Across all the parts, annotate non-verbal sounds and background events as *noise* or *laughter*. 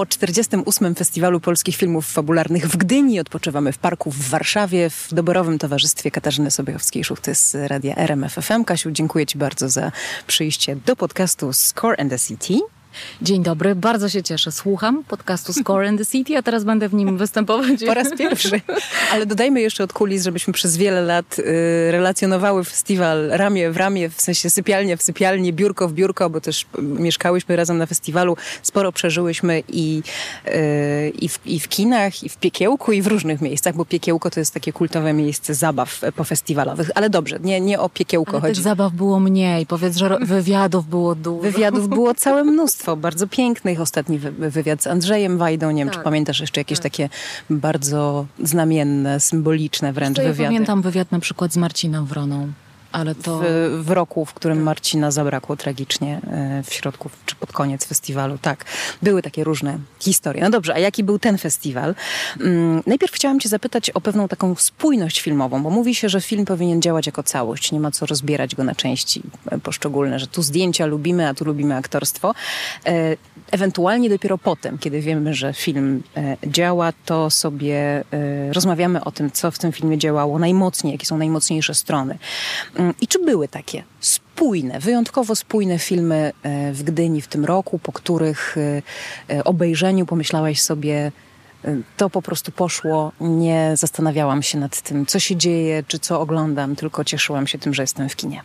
Po 48. Festiwalu Polskich Filmów Fabularnych w Gdyni odpoczywamy w parku w Warszawie w doborowym towarzystwie Katarzyny Sobiechowskiej-Szuchty z radia RMFFM. Kasiu, dziękuję Ci bardzo za przyjście do podcastu Score and the City. Dzień dobry, bardzo się cieszę. Słucham podcastu Score in the City, a teraz będę w nim występować. Po raz pierwszy. Ale dodajmy jeszcze od kulis, żebyśmy przez wiele lat y, relacjonowały festiwal ramię w ramię, w sensie sypialnia w sypialni, biurko w biurko, bo też mieszkałyśmy razem na festiwalu. Sporo przeżyłyśmy i, y, i, w, i w kinach, i w Piekiełku, i w różnych miejscach, bo Piekiełko to jest takie kultowe miejsce zabaw pofestiwalowych. Ale dobrze, nie, nie o Piekiełko Ale chodzi. tych zabaw było mniej. Powiedz, że wywiadów było dużo. Wywiadów było całe mnóstwo mnóstwo bardzo pięknych. Ostatni wywiad z Andrzejem Wajdą. Nie wiem, tak. czy pamiętasz jeszcze jakieś tak. takie bardzo znamienne, symboliczne wręcz wywiady. pamiętam wywiad na przykład z Marcinem Wroną. To... W, w, roku, w którym Marcina zabrakło tragicznie e, w środku czy pod koniec festiwalu. Tak, były takie różne historie. No dobrze, a jaki był ten festiwal? Um, najpierw chciałam cię zapytać o pewną taką spójność filmową, bo mówi się, że film powinien działać jako całość. Nie ma co rozbierać go na części e, poszczególne, że tu zdjęcia lubimy, a tu lubimy aktorstwo. E, ewentualnie dopiero potem, kiedy wiemy, że film działa, to sobie rozmawiamy o tym, co w tym filmie działało najmocniej, jakie są najmocniejsze strony. Mm, I czy były takie spójne, wyjątkowo spójne filmy e, w Gdyni w tym roku, po których obejrzeniu pomyślałaś sobie, to po prostu poszło, nie zastanawiałam się nad tym, co się dzieje, czy co oglądam, tylko cieszyłam się tym, że jestem w kinie.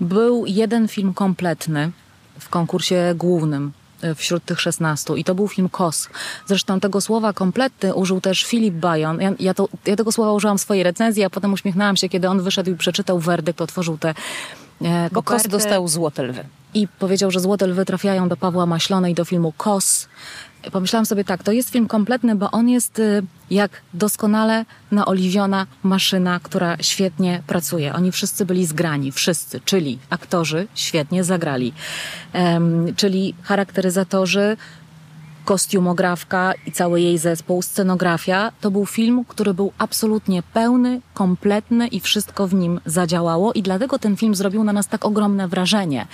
Był jeden film kompletny w konkursie głównym wśród tych 16 i to był film KOS. Zresztą tego słowa kompletny użył też Filip Bajon. Ja, ja, to, ja tego słowa użyłam w swojej recenzji, a potem uśmiechnęłam się, kiedy on wyszedł i przeczytał werdykt, otworzył te e, Bo KOS dostał Złote Lwy. I powiedział, że Złote Lwy trafiają do Pawła Maślonej do filmu KOS pomyślałam sobie tak, to jest film kompletny, bo on jest y, jak doskonale naoliwiona maszyna, która świetnie pracuje. Oni wszyscy byli zgrani, wszyscy, czyli aktorzy świetnie zagrali, um, czyli charakteryzatorzy kostiumografka i cały jej zespół, scenografia, to był film, który był absolutnie pełny, kompletny i wszystko w nim zadziałało i dlatego ten film zrobił na nas tak ogromne wrażenie.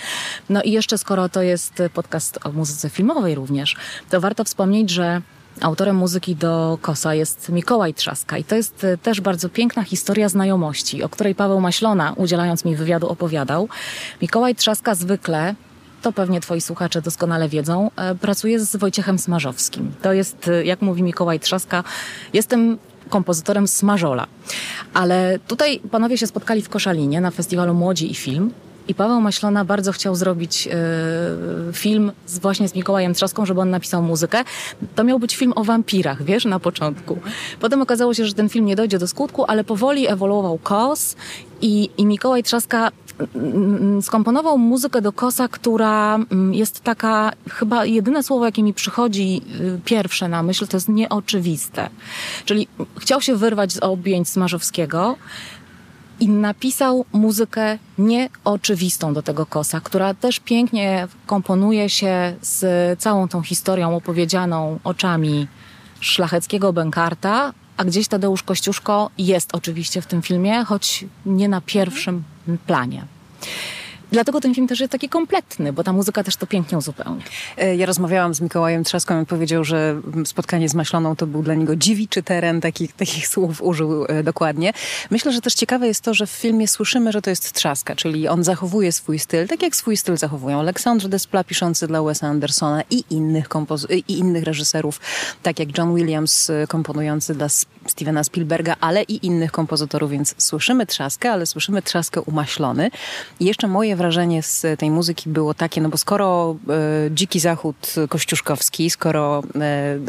No i jeszcze skoro to jest podcast o muzyce filmowej również, to warto wspomnieć, że Autorem muzyki do Kosa jest Mikołaj Trzaska i to jest e, też bardzo piękna historia znajomości, o której Paweł Maślona, udzielając mi wywiadu, opowiadał. Mikołaj Trzaska zwykle to pewnie twoi słuchacze doskonale wiedzą, e, pracuję z Wojciechem Smarzowskim. To jest, e, jak mówi Mikołaj Trzaska, jestem kompozytorem Smarzola. Ale tutaj panowie się spotkali w Koszalinie na festiwalu Młodzi i Film i Paweł Maślona bardzo chciał zrobić y, film z, właśnie z Mikołajem Trzaską, żeby on napisał muzykę. To miał być film o wampirach, wiesz, na początku. Potem okazało się, że ten film nie dojdzie do skutku, ale powoli ewoluował KOS i, i Mikołaj Trzaska skomponował muzykę do Kosa, która mm, jest taka, chyba jedyne słowo, jakie mi przychodzi y, pierwsze na myśl, to jest nieoczywiste. Czyli chciał się wyrwać z objęć Smarzowskiego i napisał muzykę nieoczywistą do tego Kosa, która też pięknie komponuje się z całą tą historią opowiedzianą oczami szlacheckiego Bękarta, a gdzieś Tadeusz Kościuszko jest oczywiście w tym filmie, choć nie na pierwszym planie. Dlatego ten film też jest taki kompletny, bo ta muzyka też to pięknie uzupełnia. E, ja rozmawiałam z Mikołajem Trzaską i powiedział, że spotkanie z Maśloną to był dla niego dziwiczy teren, takich, takich *laughs* słów użył e, dokładnie. Myślę, że też ciekawe jest to, że w filmie słyszymy, że to jest Trzaska, czyli on zachowuje swój styl, tak jak swój styl zachowują Aleksandr Desplat piszący dla Wesa Andersona i innych, i innych reżyserów, tak jak John Williams e, komponujący dla Stevena Spielberga, ale i innych kompozytorów, więc słyszymy Trzaskę, ale słyszymy Trzaskę umaślony. I jeszcze moje wrażenie z tej muzyki było takie, no bo skoro e, Dziki Zachód kościuszkowski, skoro e,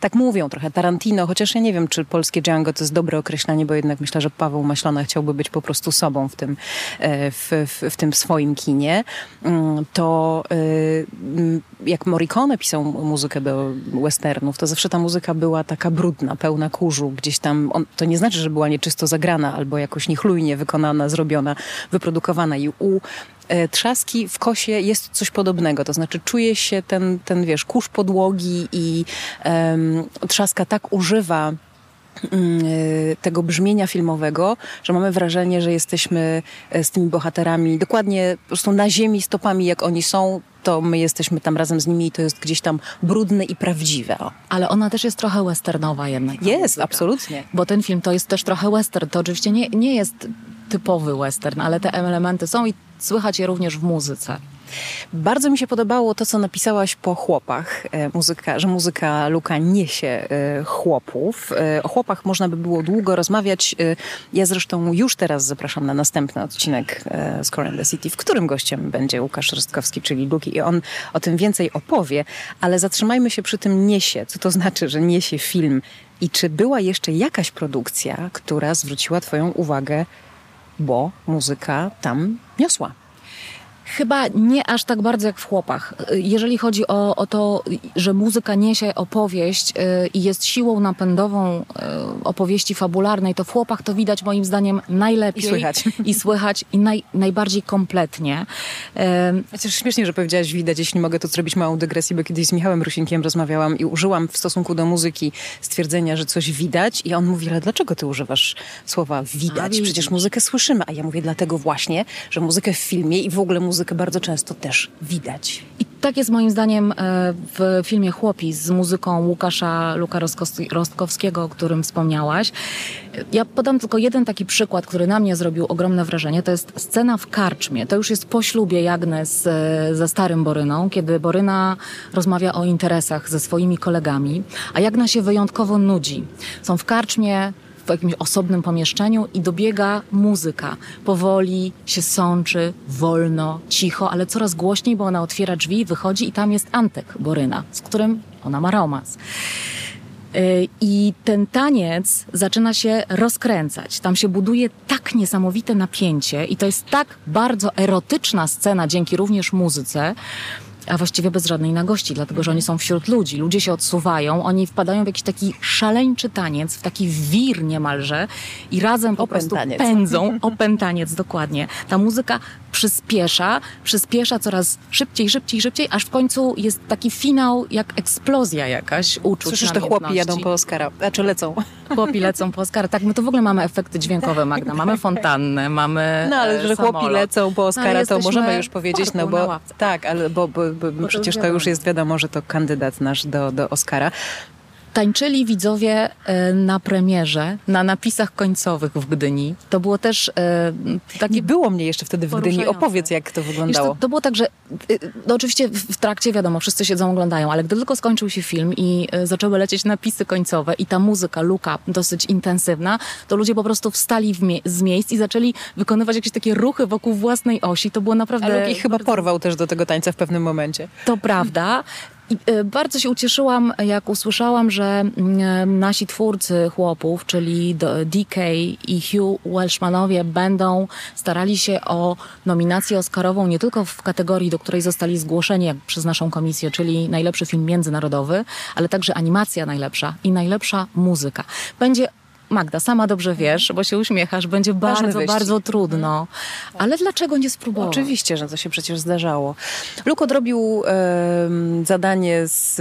tak mówią trochę Tarantino, chociaż ja nie wiem, czy polskie Django to jest dobre określenie, bo jednak myślę, że Paweł Maślona chciałby być po prostu sobą w tym, e, w, w, w tym swoim kinie, mm, to e, jak Morricone pisał muzykę do westernów, to zawsze ta muzyka była taka brudna, pełna kurzu, gdzieś tam, on, to nie znaczy, że była nieczysto zagrana albo jakoś niechlujnie wykonana, zrobiona, wyprodukowana. I u E, trzaski w kosie jest coś podobnego, to znaczy czuje się ten, ten wiesz, kurz podłogi i um, trzaska tak używa tego brzmienia filmowego, że mamy wrażenie, że jesteśmy z tymi bohaterami dokładnie po prostu na ziemi stopami, jak oni są, to my jesteśmy tam razem z nimi i to jest gdzieś tam brudne i prawdziwe. Ale ona też jest trochę westernowa jednak. Jest, absolutnie. Bo ten film to jest też trochę western. To oczywiście nie, nie jest typowy western, ale te elementy są i słychać je również w muzyce. Bardzo mi się podobało to, co napisałaś po chłopach, e, muzyka, że muzyka Luka niesie e, chłopów. E, o chłopach można by było długo rozmawiać. Ja zresztą już teraz zapraszam na następny odcinek z Core the City, w którym gościem będzie Łukasz Rostkowski, czyli Luki i on o tym więcej opowie, ale zatrzymajmy się przy tym niesie. Co to znaczy, że niesie film? I czy była jeszcze jakaś produkcja, która zwróciła Twoją uwagę, bo muzyka tam niosła? Chyba nie aż tak bardzo jak w chłopach. Jeżeli chodzi o, o to, że muzyka niesie opowieść y, i jest siłą napędową y, opowieści fabularnej, to w chłopach to widać moim zdaniem najlepiej. I słychać. *laughs* I słychać i naj, najbardziej kompletnie. Chociaż śmiesznie, że powiedziałaś widać, jeśli mogę tu zrobić małą dygresję, bo kiedyś z Michałem Rusinkiem rozmawiałam i użyłam w stosunku do muzyki stwierdzenia, że coś widać i on mówi, ale dlaczego ty używasz słowa widać? Przecież muzykę słyszymy. A ja mówię dlatego właśnie, że muzykę w filmie i w ogóle muzykę muzykę bardzo często też widać. I tak jest moim zdaniem e, w filmie Chłopi z muzyką Łukasza Luka Rostkowskiego, o którym wspomniałaś. Ja podam tylko jeden taki przykład, który na mnie zrobił ogromne wrażenie. To jest scena w karczmie. To już jest po ślubie Jagny z, ze starym Boryną, kiedy Boryna rozmawia o interesach ze swoimi kolegami, a Jagna się wyjątkowo nudzi. Są w karczmie, w jakimś osobnym pomieszczeniu i dobiega muzyka. Powoli się sączy, wolno, cicho, ale coraz głośniej, bo ona otwiera drzwi, wychodzi i tam jest Antek Boryna, z którym ona ma romans. Y, I ten taniec zaczyna się rozkręcać. Tam się buduje tak niesamowite napięcie, i to jest tak bardzo erotyczna scena, dzięki również muzyce, a właściwie bez żadnej nagości, dlatego że oni są wśród ludzi. Ludzie się odsuwają, oni wpadają w jakiś taki szaleńczy taniec, w taki wir niemalże i razem po prostu pędzą. Opętaniec, dokładnie. Ta muzyka przyspiesza, przyspiesza coraz szybciej, szybciej, szybciej, aż w końcu jest taki finał, jak eksplozja jakaś uczuć. Słyszysz, te chłopi jadą po Oscara, znaczy lecą. Chłopi lecą po Oscara. Tak, my to w ogóle mamy efekty dźwiękowe, Magda. Mamy fontannę, mamy No ale że samolot. chłopi lecą po Oscara, no, to możemy już powiedzieć, no bo tak, ale bo, bo, bo, przecież to już jest wiadomo, że to kandydat nasz do, do Oscara tańczyli widzowie e, na premierze, na napisach końcowych w Gdyni. To było też e, takie... Nie było mnie jeszcze wtedy w Gdyni. Opowiedz, jak to wyglądało. to, to, było tak, że e, no oczywiście w trakcie, wiadomo, wszyscy siedzą, oglądają, ale gdy tylko skończył się film i zaczęły lecieć napisy końcowe i ta muzyka, luka dosyć intensywna, to ludzie po prostu wstali mie z miejsc i zaczęli wykonywać jakieś takie ruchy wokół własnej osi. To było naprawdę... Ale Luki chyba porwał też do tego tańca w pewnym momencie. To prawda. E, bardzo się ucieszyłam, jak usłyszałam, że mm, nasi twórcy chłopów, czyli DK i Hugh Welshmanowie, będą starali się o nominację Oscarową nie tylko w kategorii, do której zostali zgłoszeni przez naszą komisję, czyli najlepszy film międzynarodowy, ale także animacja najlepsza i najlepsza muzyka. Będzie Magda, sama dobrze wiesz, bo się uśmiechasz, będzie bardzo, bardzo trudno. Ale dlaczego nie spróbować? Oczywiście, że to się przecież zdarzało. Luke odrobił e, zadanie z,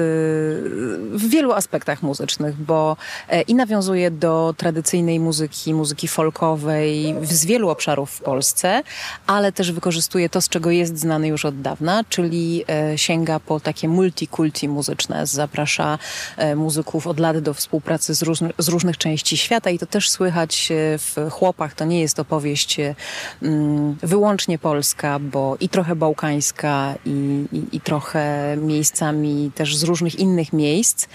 w wielu aspektach muzycznych, bo e, i nawiązuje do tradycyjnej muzyki, muzyki folkowej z wielu obszarów w Polsce, ale też wykorzystuje to, z czego jest znany już od dawna, czyli e, sięga po takie multikulti muzyczne. Zaprasza e, muzyków od lat do współpracy z, różny, z różnych części świata świata i to też słychać e, w chłopach. To nie jest opowieść e, mm, wyłącznie polska, bo i trochę bałkańska i, i, i trochę miejscami też z różnych innych miejsc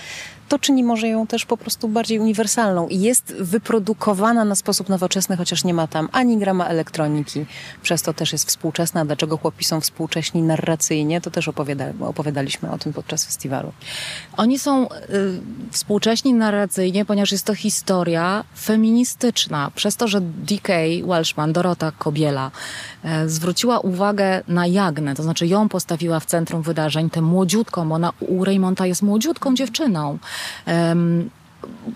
to czyni może ją też po prostu bardziej uniwersalną i jest wyprodukowana na sposób nowoczesny, chociaż nie ma tam ani grama elektroniki, przez to też jest współczesna. Dlaczego chłopi są współcześni narracyjnie, to też opowiada, opowiadaliśmy o tym podczas festiwalu. Oni są y, współcześni narracyjnie, ponieważ jest to historia feministyczna. Przez to, że D.K. Welshman, Dorota Kobiela, y, zwróciła uwagę na Jagnę, to znaczy ją postawiła w centrum wydarzeń, tę młodziutką, ona u Raymonta jest młodziutką dziewczyną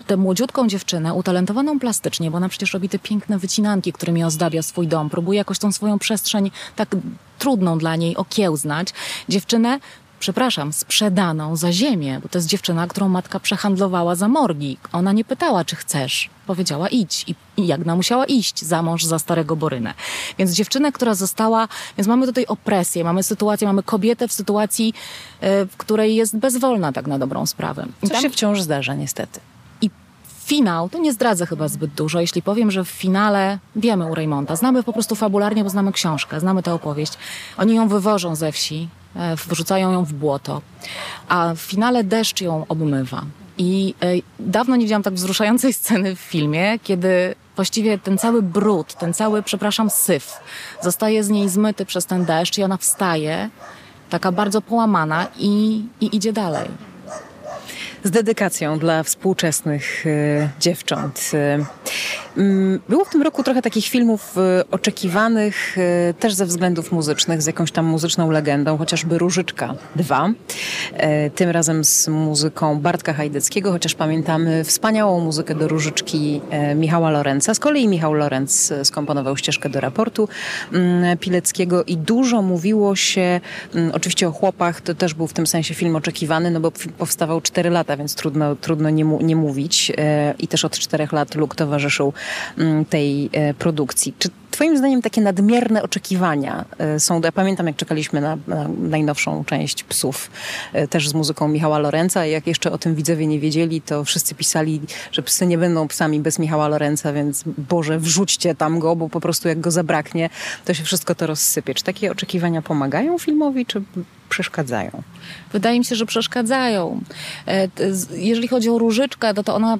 tę młodziutką dziewczynę, utalentowaną plastycznie, bo ona przecież robi te piękne wycinanki, którymi ozdabia swój dom, próbuje jakoś tą swoją przestrzeń tak trudną dla niej okiełznać. Dziewczynę przepraszam, sprzedaną za ziemię, bo to jest dziewczyna, którą matka przehandlowała za morgi. Ona nie pytała, czy chcesz. Powiedziała idź. I, i Jagna musiała iść za mąż za starego Borynę. Więc dziewczynę, która została, więc mamy tutaj opresję, mamy sytuację, mamy kobietę w sytuacji, e, w której jest bezwolna tak na dobrą sprawę. I Co tam... się wciąż zdarza niestety finał, to nie zdradzę chyba zbyt dużo, jeśli powiem, że w finale wiemy u Raymonda. Znamy po prostu fabularnie, bo znamy książkę, znamy tę opowieść. Oni ją wywożą ze wsi, wrzucają ją w błoto, a w finale deszcz ją obmywa. I e, dawno nie widziałam tak wzruszającej *laughs* sceny w filmie, kiedy właściwie ten cały brud, ten cały, przepraszam, syf zostaje z niej zmyty przez ten deszcz i ona wstaje, taka bardzo połamana i, i idzie dalej z dedykacją dla współczesnych e, dziewcząt. E, mm, było w tym roku trochę takich filmów e, oczekiwanych też ze względów muzycznych, z jakąś tam muzyczną legendą, chociażby Różyczka 2. Tym razem z muzyką Bartka Hajdeckiego, chociaż pamiętamy wspaniałą muzykę do Różyczki Michała Lorenza. Z kolei Michał Lorenz skomponował ścieżkę do raportu mm, Pileckiego i dużo mówiło się mm, oczywiście o chłopach, to też był w tym sensie film oczekiwany, no bo powstawał 4 lata więc trudno, trudno nie, mu, nie mówić. E, I też od czterech lat Luke towarzyszył mm, tej e, produkcji. Czy Twoim zdaniem takie nadmierne oczekiwania e, są, ja pamiętam jak czekaliśmy na, na najnowszą część Psów, też z muzyką Michała Lorenza jak jeszcze o tym widzowie nie wiedzieli, to wszyscy pisali, że psy nie będą psami bez Michała Lorenza, więc Boże, wrzućcie tam go, bo po prostu jak go zabraknie, to się wszystko to rozsypie. Czy takie oczekiwania pomagają filmowi, czy przeszkadzają? Wydaje mi się, że przeszkadzają. E, jeżeli chodzi o Różyczkę, to, to ona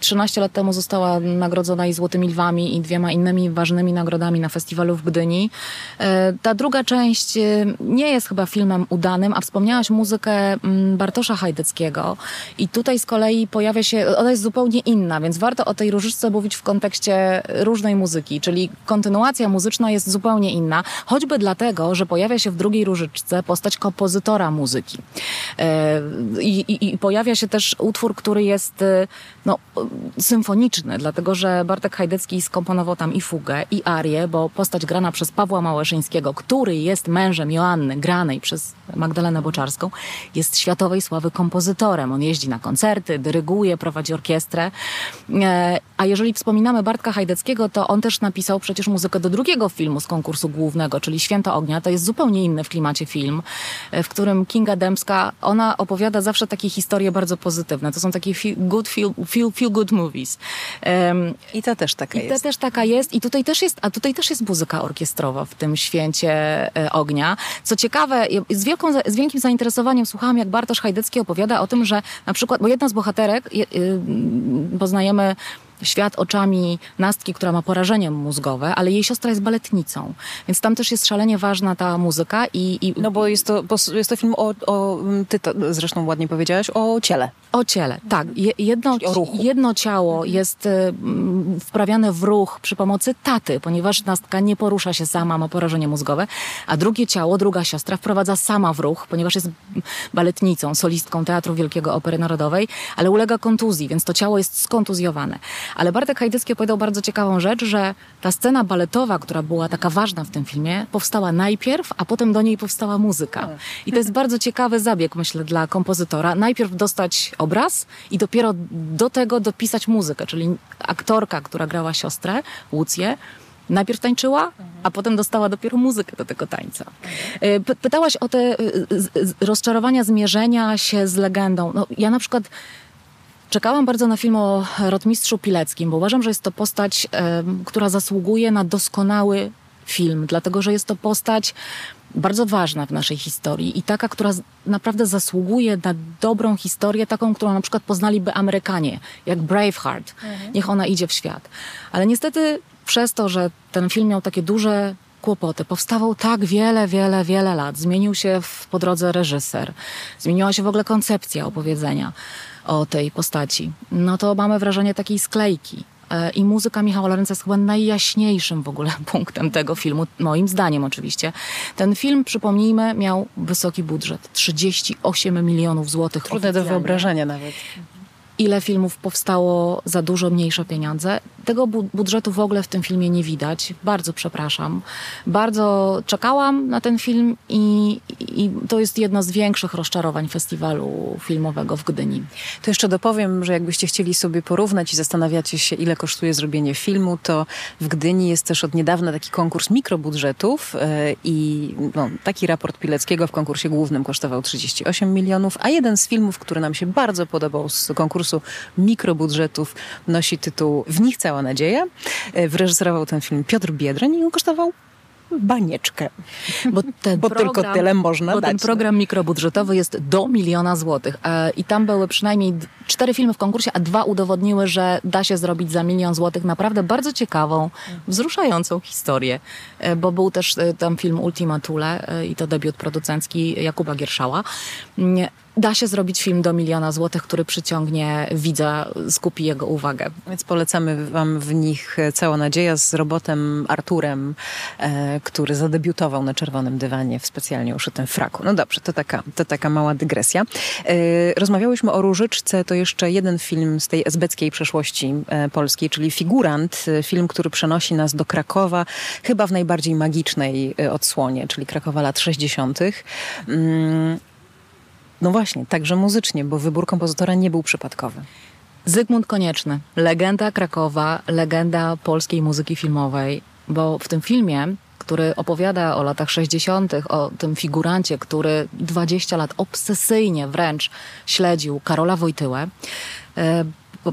13 lat temu została nagrodzona i Złotymi Lwami i dwiema innymi ważnymi nagrodami na festiwalu w Gdyni. E, ta druga część e, nie jest chyba filmem udanym, a wspomniałaś muzykę mm, Bartosza Hajdeckiego i tutaj z kolei pojawia się, ona jest zupełnie inna, więc warto o tej Różyczce mówić w kontekście różnej muzyki, czyli kontynuacja muzyczna jest zupełnie inna, choćby dlatego, że pojawia się w drugiej Różyczce postać kompozytora muzyki. E, I, i, I, pojawia się też utwór, który jest no, symfoniczny, dlatego że Bartek Hajdecki skomponował tam i fugę, i arię, bo postać grana przez Pawła Małeszyńskiego, który jest mężem Joanny, granej przez Magdalenę Boczarską, jest światowej sławy kompozytorem. On jeździ na koncerty, dyryguje, prowadzi orkiestrę. E, a jeżeli wspominamy Bartka Hajdeckiego, to on też napisał przecież muzykę do drugiego filmu z konkursu głównego, czyli Święto Ognia. To jest zupełnie inny w klimacie film, w którym Kinga Dębska, ona opowiada zawsze takie historie bardzo pozytywne. To są takie feel good, feel, feel, feel good movies. Um, I ta też taka i jest. I ta też taka jest. I tutaj też jest, a tutaj też jest muzyka orkiestrowa w tym Święcie e, Ognia. Co ciekawe, z, wielką, z wielkim zainteresowaniem słuchałam, jak Bartosz Hajdecki opowiada o tym, że na przykład, bo jedna z bohaterek, y, poznajemy świat oczami Nastki, która ma porażenie mózgowe, ale jej siostra jest baletnicą. Więc tam też jest szalenie ważna ta muzyka i... i... No bo jest to, bo jest to film o, o, ty to zresztą ładnie powiedziałaś, o ciele. O ciele, tak. Jedno, jedno ciało jest y, wprawiane w ruch przy pomocy taty, ponieważ Nastka nie porusza się sama, ma porażenie mózgowe, a drugie ciało, druga siostra wprowadza sama w ruch, ponieważ jest baletnicą, solistką Teatru Wielkiego Opery Narodowej, ale ulega kontuzji, więc to ciało jest skontuzjowane. Ale Bartek Hajdecki opowiadał bardzo ciekawą rzecz, że ta scena baletowa, która była taka ważna w tym filmie, powstała najpierw, a potem do niej powstała muzyka. I to jest bardzo ciekawy zabieg, myślę, dla kompozytora. Najpierw dostać obraz i dopiero do tego dopisać muzykę, czyli aktorka, która grała siostrę, Łucję, najpierw tańczyła, a potem dostała dopiero muzykę do tego tańca. E, pytałaś o te e, rozczarowania, zmierzenia się z legendą. No, ja na przykład Czekałam bardzo na film o Rotmistrzu Pileckim, bo uważam, że jest to postać, która zasługuje na doskonały film, dlatego że jest to postać bardzo ważna w naszej historii i taka, która naprawdę zasługuje na dobrą historię, taką, którą na przykład poznaliby Amerykanie, jak Braveheart. Mhm. Niech ona idzie w świat. Ale niestety przez to, że ten film miał takie duże kłopoty. Powstawał tak wiele, wiele, wiele lat. Zmienił się w, po drodze reżyser. Zmieniła się w ogóle koncepcja opowiedzenia o tej postaci, no to mamy wrażenie takiej sklejki. E, I muzyka Michała Lorenza jest chyba najjaśniejszym w ogóle *laughs* punktem tego filmu, moim zdaniem oczywiście. Ten film, przypomnijmy, miał wysoki budżet 38 milionów złotych. Trudne do wyobrażenia nawet. Ile filmów powstało za dużo mniejsze pieniądze. Tego bu budżetu w ogóle w tym filmie nie widać. Bardzo przepraszam. Bardzo czekałam na ten film i, i to jest jedno z większych rozczarowań festiwalu filmowego w Gdyni. To jeszcze dopowiem, że jakbyście chcieli sobie porównać i zastanawiacie się, ile kosztuje zrobienie filmu, to w Gdyni jest też od niedawna taki konkurs mikrobudżetów yy, i no, taki raport Pileckiego w konkursie głównym kosztował 38 milionów, a jeden z filmów, który nam się bardzo podobał z konkursu mikrobudżetów nosi tytuł W nich cała nadzieja. Yy, wyreżyserował ten film Piotr Biedroń i on kosztował banieczkę. Bo, *laughs* ten bo program, tylko tyle można bo dać. ten program mikrobudżetowy jest do miliona złotych. E, I tam były przynajmniej cztery filmy w konkursie, a dwa udowodniły, że da się zrobić za milion złotych naprawdę bardzo ciekawą, wzruszającą historię. E, bo był też e, tam film Ultima Thule i to debiut producencki Jakuba Gierszała da się zrobić film do miliona złotych, który przyciągnie widza, skupi jego uwagę. Więc polecamy wam w nich cała nadzieja z robotem Arturem, e, który zadebiutował na czerwonym dywanie w specjalnie uszytym fraku. No dobrze, to taka, to taka mała dygresja. E, rozmawiałyśmy o Różyczce, to jeszcze jeden film z tej esbeckiej przeszłości e, polskiej, czyli Figurant, e, film, który przenosi nas do Krakowa, chyba w najbardziej magicznej e, odsłonie, czyli Krakowa lat 60. No właśnie, także muzycznie, bo wybór kompozytora nie był przypadkowy. Zygmunt Konieczny, legenda Krakowa, legenda polskiej muzyki filmowej, bo w tym filmie, który opowiada o latach 60., o tym figurancie, który 20 lat obsesyjnie wręcz śledził Karola Wojtyłę, e,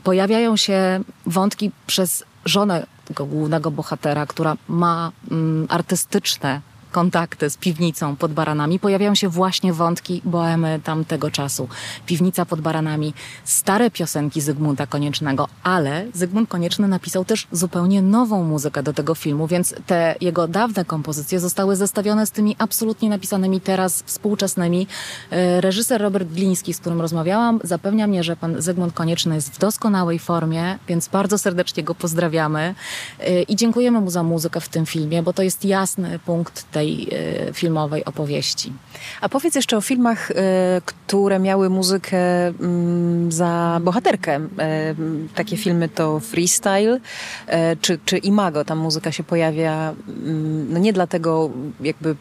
pojawiają się wątki przez żonę tego głównego bohatera, która ma mm, artystyczne kontakty z piwnicą pod baranami, pojawiają się właśnie wątki boemy tamtego czasu. Piwnica pod baranami, stare piosenki Zygmunta Koniecznego, ale Zygmunt Konieczny napisał też zupełnie nową muzykę do tego filmu, więc te jego dawne kompozycje zostały zestawione z tymi absolutnie napisanymi teraz współczesnymi. E, reżyser Robert Gliński, z którym rozmawiałam, zapewnia mnie, że pan Zygmunt Konieczny jest w doskonałej formie, więc bardzo serdecznie go pozdrawiamy e, i dziękujemy mu za muzykę w tym filmie, bo to jest jasny punkt tej e, filmowej opowieści. A powiedz jeszcze o filmach, e, które miały muzykę mm, za bohaterkę. E, takie filmy to Freestyle czy, czy Imago. Tam muzyka się pojawia mm, no nie dlatego jakby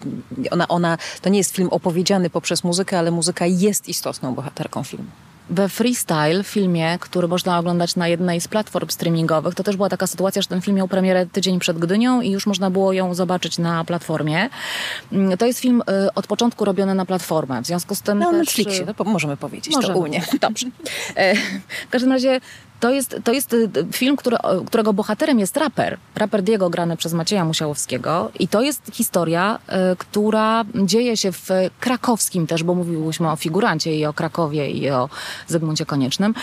ona, ona, to nie jest film opowiedziany poprzez muzykę, ale muzyka jest istotną bohaterką filmu we Freestyle, filmie, który można oglądać na jednej z platform streamingowych, to też była taka sytuacja, że ten film miał premierę tydzień przed Gdynią i już można było ją zobaczyć na platformie. Mm, to jest film y, od początku robiony na platformę, w związku z tym... Na Netflixie, to możemy powiedzieć, możemy. to u mnie. Dobrze. E, w każdym razie to jest, to jest y, film, który, którego bohaterem jest raper. Raper Diego grany przez Macieja Musiałowskiego. I to jest historia, y, która dzieje się w krakowskim też, bo mówiłyśmy o figurancie i o Krakowie i o Zygmuncie Koniecznym.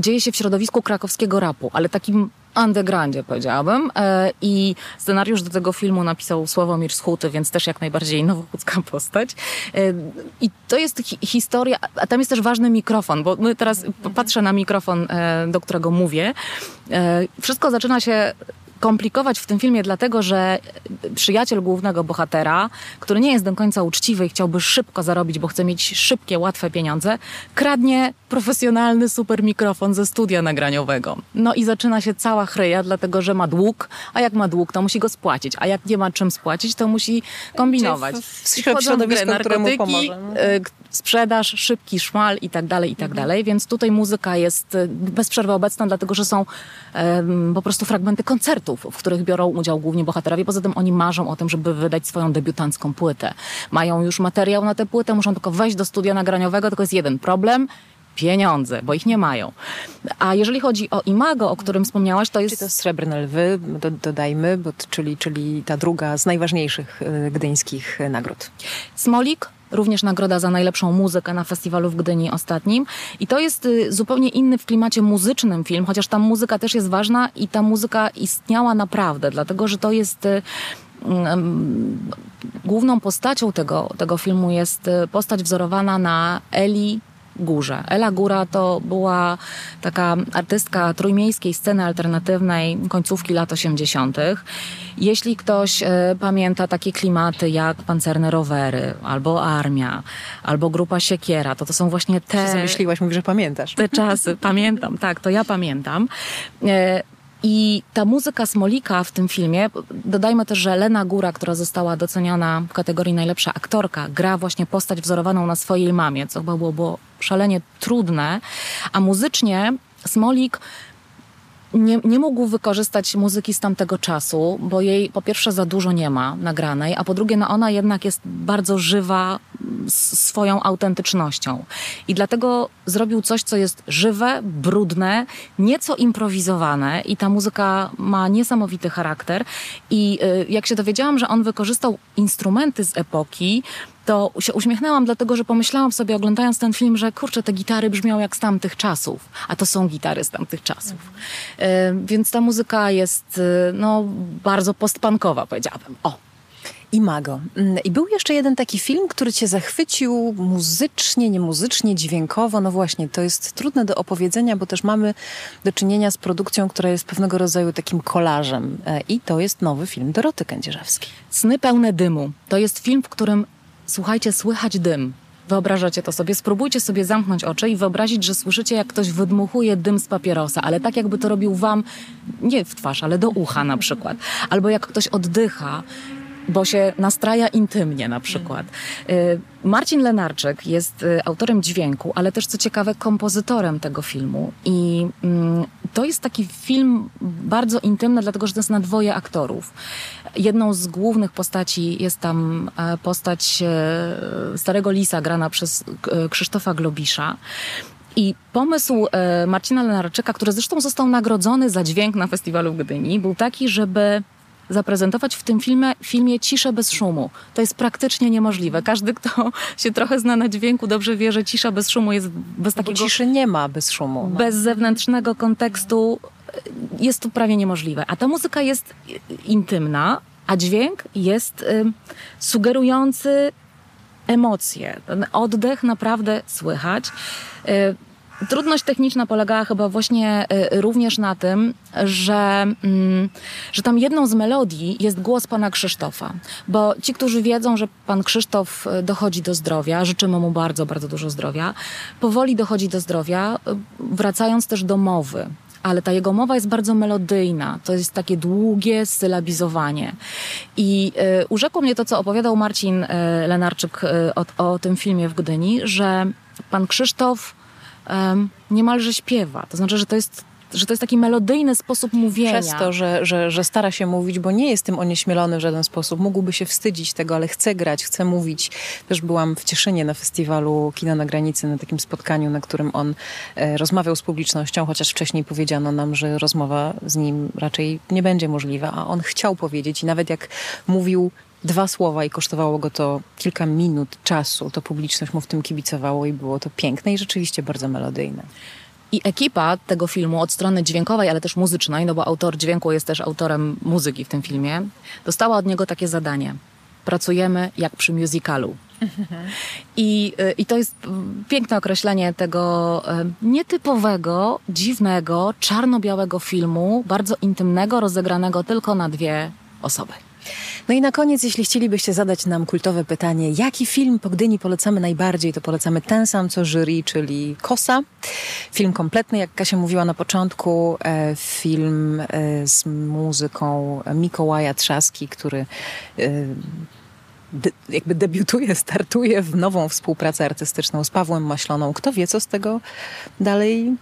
Dzieje się w środowisku krakowskiego rapu, ale takim undergroundzie, powiedziałabym. E, I scenariusz do tego filmu napisał Sławomir Schuty, więc też jak najbardziej nowochódzka *laughs* postać. E, I to jest hi historia, a tam jest też ważny mikrofon, bo my teraz patrzę na mikrofon, e, do którego mówię. Wszystko zaczyna się komplikować w tym filmie, dlatego że przyjaciel głównego bohatera, który nie jest do końca uczciwy i chciałby szybko zarobić, bo chce mieć szybkie, łatwe pieniądze, kradnie profesjonalny super mikrofon ze studia nagraniowego. No i zaczyna się cała chryja, dlatego że ma dług, a jak ma dług, to musi go spłacić, a jak nie ma czym spłacić, to musi kombinować. W, w, środowisku, narkotyki, y, sprzedaż, szybki szmal i tak dalej, i tak mhm. dalej. Więc tutaj muzyka jest y, bez przerwy obecna, dlatego że są um, po prostu fragmenty koncertów, w których biorą udział głównie bohaterowie. Poza tym oni marzą o tym, żeby wydać swoją debiutancką płytę. Mają już materiał na tę płytę, muszą tylko wejść do studia nagraniowego, tylko jest jeden problem pieniądze, bo ich nie mają. A jeżeli chodzi o Imago, o którym wspomniałaś, to jest... Czy to Srebrne Lwy, dodajmy, bo, czyli, czyli ta druga z najważniejszych y, gdyńskich nagród. Smolik, również nagroda za najlepszą muzykę na festiwalu w Gdyni ostatnim. I to jest y, zupełnie inny w klimacie muzycznym film, chociaż ta muzyka też jest ważna i ta muzyka istniała naprawdę, dlatego że to jest y, mm, główną postacią tego, tego filmu jest postać wzorowana na Eli Górze. Ela Góra to była taka artystka trójmiejskiej sceny alternatywnej końcówki lat 80. Jeśli ktoś e, pamięta takie klimaty jak pancerne rowery, albo armia, albo grupa Siekiera, to to są właśnie te... Zamyśliłaś, mówisz, że pamiętasz. Te czasy, pamiętam, tak, to ja pamiętam. I ta muzyka Smolika w tym filmie, dodajmy też, że Lena Góra, która została doceniona w kategorii najlepsza aktorka, gra właśnie postać wzorowaną na swojej mamie, co chyba było, było szalenie trudne, a muzycznie Smolik nie, nie mógł wykorzystać muzyki z tamtego czasu, bo jej po pierwsze za dużo nie ma nagranej, a po drugie no ona jednak jest bardzo żywa swoją autentycznością. I dlatego zrobił coś, co jest żywe, brudne, nieco improwizowane i ta muzyka ma niesamowity charakter. I y, jak się dowiedziałam, że on wykorzystał instrumenty z epoki, to się uśmiechnęłam, dlatego że pomyślałam sobie, oglądając ten film, że kurczę, te gitary brzmią jak z tamtych czasów, a to są gitary z tamtych czasów. Mhm. Więc ta muzyka jest y, no, bardzo postpunkowa, powiedziałabym. O, Imago. Mm, I był jeszcze jeden taki film, który cię zachwycił muzycznie, niemuzycznie, dźwiękowo. No właśnie, to jest trudne do opowiedzenia, bo też mamy do czynienia z produkcją, która jest pewnego rodzaju takim kolażem. E, I to jest nowy film Doroty Kędzierzewskiej. Sny pełne dymu. To jest film, w którym słuchajcie, słychać dym. Wyobrażacie to sobie, spróbujcie sobie zamknąć oczy i wyobrazić, że słyszycie, jak ktoś wydmuchuje dym z papierosa, ale tak jakby to robił wam nie w twarz, ale do ucha na przykład. Albo jak ktoś oddycha bo się nastraja intymnie na przykład. Y, Marcin Lenarczyk jest y, autorem dźwięku, ale też co ciekawe kompozytorem tego filmu i mm, to jest taki film bardzo intymny, dlatego że to jest na dwoje aktorów. Jedną z głównych postaci jest tam e, postać e, Starego Lisa grana przez e, Krzysztofa Globisza. I pomysł Marcina Lenarczyka, który zresztą został nagrodzony za dźwięk na festiwalu w Gdyni, był taki, żeby zaprezentować w tym filmie, filmie ciszę bez szumu. To jest praktycznie niemożliwe. Każdy, kto się trochę zna na dźwięku, dobrze wie, że cisza bez szumu jest bez takiego... ciszy nie ma bez szumu. No. Bez zewnętrznego kontekstu jest to prawie niemożliwe. A ta muzyka jest intymna, a dźwięk jest y, sugerujący emocje. Ten oddech naprawdę słychać. Y, Trudność techniczna polegała chyba właśnie y, również na tym, że, mm, że tam jedną z melodii jest głos pana Krzysztofa. Bo ci, którzy wiedzą, że pan Krzysztof dochodzi do zdrowia, życzymy mu bardzo, bardzo dużo zdrowia, powoli dochodzi do zdrowia, wracając też do mowy ale ta jego mowa jest bardzo melodyjna. To jest takie długie sylabizowanie. I y, urzekło mnie to, co opowiadał Marcin y, Lenarczyk y, o, o tym filmie w Gdyni, że pan Krzysztof niemalże śpiewa. To znaczy, że to jest że to jest taki melodyjny sposób mówienia. Przez to, że, że, że stara się mówić, bo nie jest tym onieśmielony w żaden sposób. Mógłby się wstydzić tego, ale chce grać, chce mówić. Też byłam w Cieszynie na festiwalu Kina na granicy, na takim spotkaniu, na którym on e, rozmawiał z publicznością, chociaż wcześniej powiedziano nam, że rozmowa z nim raczej nie będzie możliwa, a on chciał powiedzieć i nawet jak mówił dwa słowa i kosztowało go to kilka minut czasu. To publiczność mu w tym kibicowało i było to piękne i rzeczywiście bardzo melodyjne. I ekipa tego filmu od strony dźwiękowej, ale też muzycznej, no bo autor dźwięku jest też autorem muzyki w tym filmie, dostała od niego takie zadanie. Pracujemy jak przy musicalu. I, I to jest piękne określenie tego e, nietypowego, dziwnego, czarno-białego filmu, bardzo intymnego, rozegranego tylko na dwie osoby. No i na koniec, jeśli chcielibyście zadać nam kultowe pytanie, jaki film po Gdyni polecamy najbardziej, to polecamy ten sam co jury, czyli Kosa. Film kompletny, jak Kasia mówiła na początku, e, film e, z muzyką Mikołaja Trzaski, który e, de, jakby debiutuje, startuje w nową współpracę artystyczną z Pawłem Maśloną. Kto wie, co z tego dalej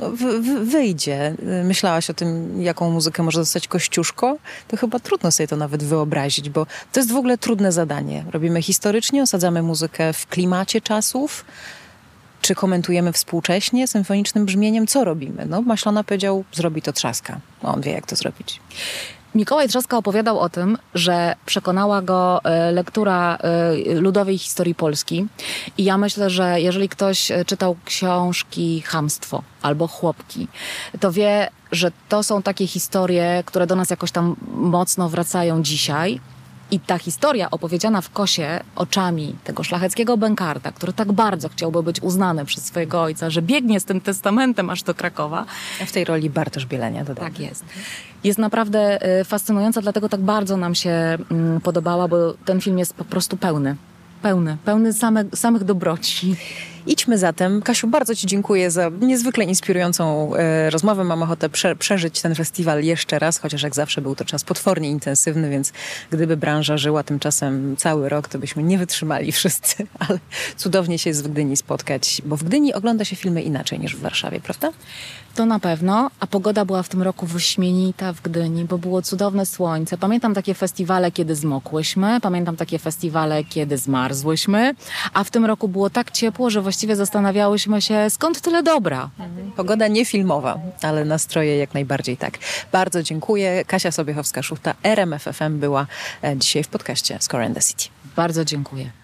w, w, wyjdzie. Myślałaś o tym, jaką muzykę może dostać Kościuszko? To chyba trudno sobie to nawet wyobrazić, bo to jest w ogóle trudne zadanie. Robimy historycznie, osadzamy muzykę w klimacie czasów, czy komentujemy współcześnie, symfonicznym brzmieniem? Co robimy? No, Maślona powiedział, zrobi to trzaska. On wie, jak to zrobić. Mikołaj Trzaska opowiadał o tym, że przekonała go e, lektura e, ludowej historii Polski. I ja myślę, że jeżeli ktoś e, czytał książki Hamstwo albo Chłopki, to wie, że to są takie historie, które do nas jakoś tam mocno wracają dzisiaj I ta historia opowiedziana w Kosie oczami tego szlacheckiego bękarta, który tak bardzo chciałby być uznany przez swojego ojca, że biegnie z tym testamentem aż do Krakowa. W tej roli Bartosz Bielenia, dodam. Tak jest. Jest naprawdę y, fascynująca, dlatego tak bardzo nam się mm, podobała, bo ten film jest po prostu pełny. Pełny, pełny same, samych dobroci. Idźmy zatem. Kasiu, bardzo Ci dziękuję za niezwykle inspirującą e, rozmowę. Mam ochotę prze, przeżyć ten festiwal jeszcze raz, chociaż jak zawsze był to czas potwornie intensywny, więc gdyby branża żyła tymczasem cały rok, to byśmy nie wytrzymali wszyscy, *laughs* ale cudownie się jest w Gdyni spotkać, bo w Gdyni ogląda się filmy inaczej niż w Warszawie, prawda? To na pewno, a pogoda była w tym roku wyśmienita w Gdyni, bo było cudowne słońce. Pamiętam takie festiwale, kiedy zmokłyśmy, pamiętam takie festiwale, kiedy zmarzłyśmy, a w tym roku było tak ciepło, że właściwie zastanawiałyśmy się, skąd tyle dobra. Pogoda nie filmowa, ale nastroje jak najbardziej tak. Bardzo dziękuję. Kasia Sobiechowska-Szuchta, RMF FM była e, dzisiaj w podcaście Score and the City. Bardzo dziękuję.